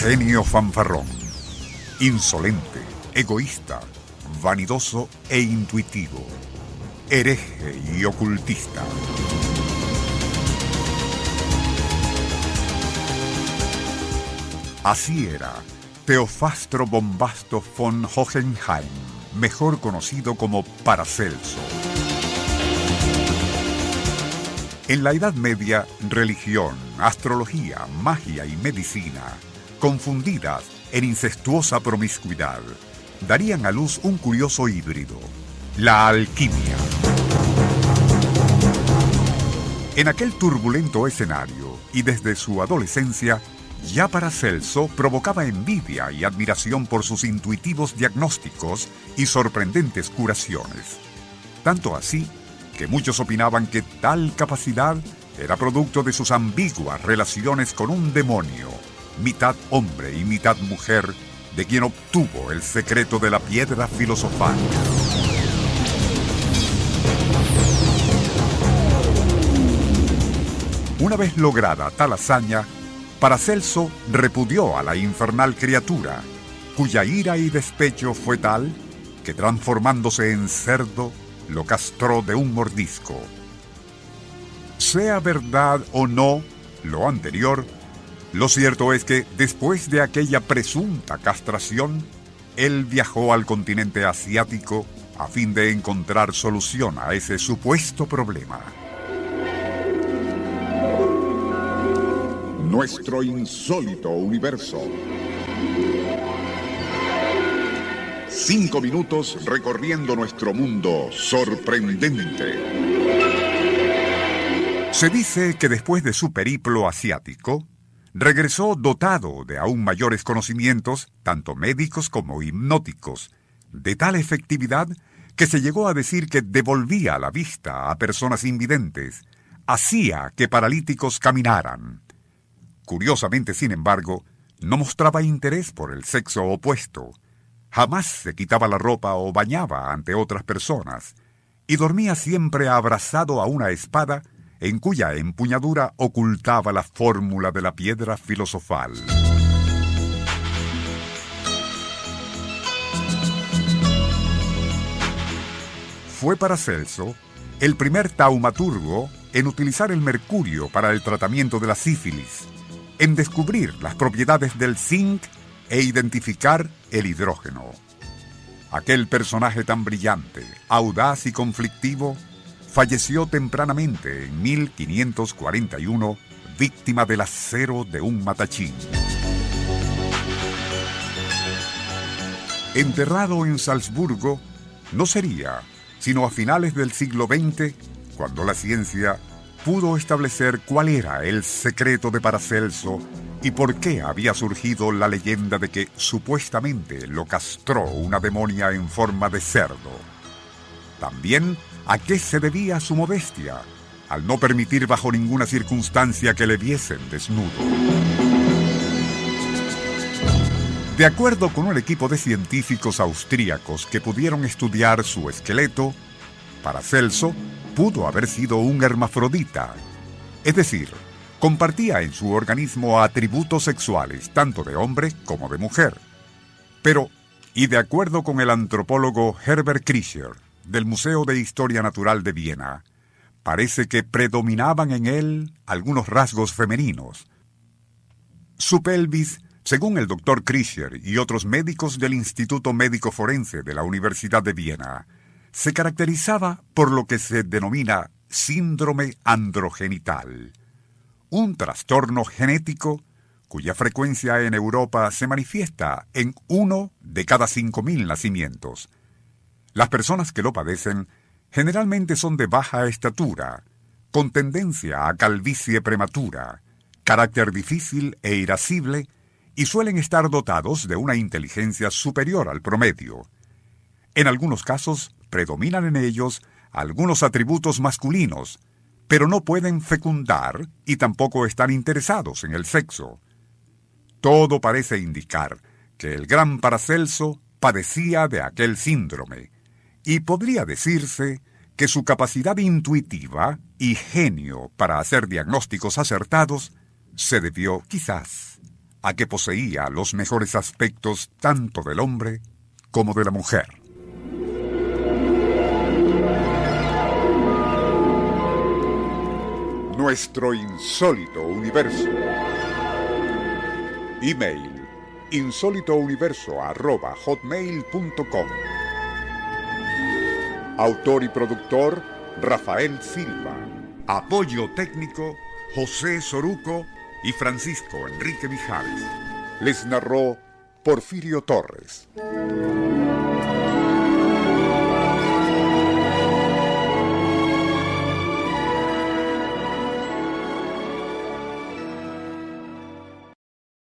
Genio fanfarrón, insolente, egoísta, vanidoso e intuitivo, hereje y ocultista. Así era Teofastro Bombasto von Hohenheim, mejor conocido como Paracelso. En la Edad Media, religión, astrología, magia y medicina, confundidas en incestuosa promiscuidad, darían a luz un curioso híbrido, la alquimia. En aquel turbulento escenario y desde su adolescencia, ya Paracelso provocaba envidia y admiración por sus intuitivos diagnósticos y sorprendentes curaciones. Tanto así que muchos opinaban que tal capacidad era producto de sus ambiguas relaciones con un demonio, mitad hombre y mitad mujer, de quien obtuvo el secreto de la piedra filosofal. Una vez lograda tal hazaña, Paracelso repudió a la infernal criatura, cuya ira y despecho fue tal que transformándose en cerdo, lo castró de un mordisco. Sea verdad o no lo anterior, lo cierto es que después de aquella presunta castración, él viajó al continente asiático a fin de encontrar solución a ese supuesto problema. Nuestro insólito universo. Cinco minutos recorriendo nuestro mundo sorprendente. Se dice que después de su periplo asiático, regresó dotado de aún mayores conocimientos, tanto médicos como hipnóticos, de tal efectividad que se llegó a decir que devolvía la vista a personas invidentes, hacía que paralíticos caminaran. Curiosamente, sin embargo, no mostraba interés por el sexo opuesto. Jamás se quitaba la ropa o bañaba ante otras personas, y dormía siempre abrazado a una espada en cuya empuñadura ocultaba la fórmula de la piedra filosofal. Fue Paracelso el primer taumaturgo en utilizar el mercurio para el tratamiento de la sífilis, en descubrir las propiedades del zinc e identificar el hidrógeno. Aquel personaje tan brillante, audaz y conflictivo, falleció tempranamente en 1541, víctima del acero de un matachín. Enterrado en Salzburgo, no sería sino a finales del siglo XX cuando la ciencia pudo establecer cuál era el secreto de Paracelso y por qué había surgido la leyenda de que supuestamente lo castró una demonia en forma de cerdo. También a qué se debía su modestia, al no permitir bajo ninguna circunstancia que le viesen desnudo. De acuerdo con un equipo de científicos austríacos que pudieron estudiar su esqueleto, Paracelso pudo haber sido un hermafrodita, es decir, compartía en su organismo atributos sexuales tanto de hombre como de mujer. Pero, y de acuerdo con el antropólogo Herbert Krischer del Museo de Historia Natural de Viena, parece que predominaban en él algunos rasgos femeninos. Su pelvis, según el doctor Krischer y otros médicos del Instituto Médico Forense de la Universidad de Viena, se caracterizaba por lo que se denomina síndrome androgenital, un trastorno genético cuya frecuencia en Europa se manifiesta en uno de cada cinco mil nacimientos. Las personas que lo padecen generalmente son de baja estatura, con tendencia a calvicie prematura, carácter difícil e irascible, y suelen estar dotados de una inteligencia superior al promedio. En algunos casos predominan en ellos algunos atributos masculinos, pero no pueden fecundar y tampoco están interesados en el sexo. Todo parece indicar que el gran Paracelso padecía de aquel síndrome, y podría decirse que su capacidad intuitiva y genio para hacer diagnósticos acertados se debió quizás a que poseía los mejores aspectos tanto del hombre como de la mujer. Nuestro insólito universo. Email insólitouniverso.hotmail.com Autor y productor Rafael Silva. Apoyo técnico José Soruco y Francisco Enrique Mijares. Les narró Porfirio Torres.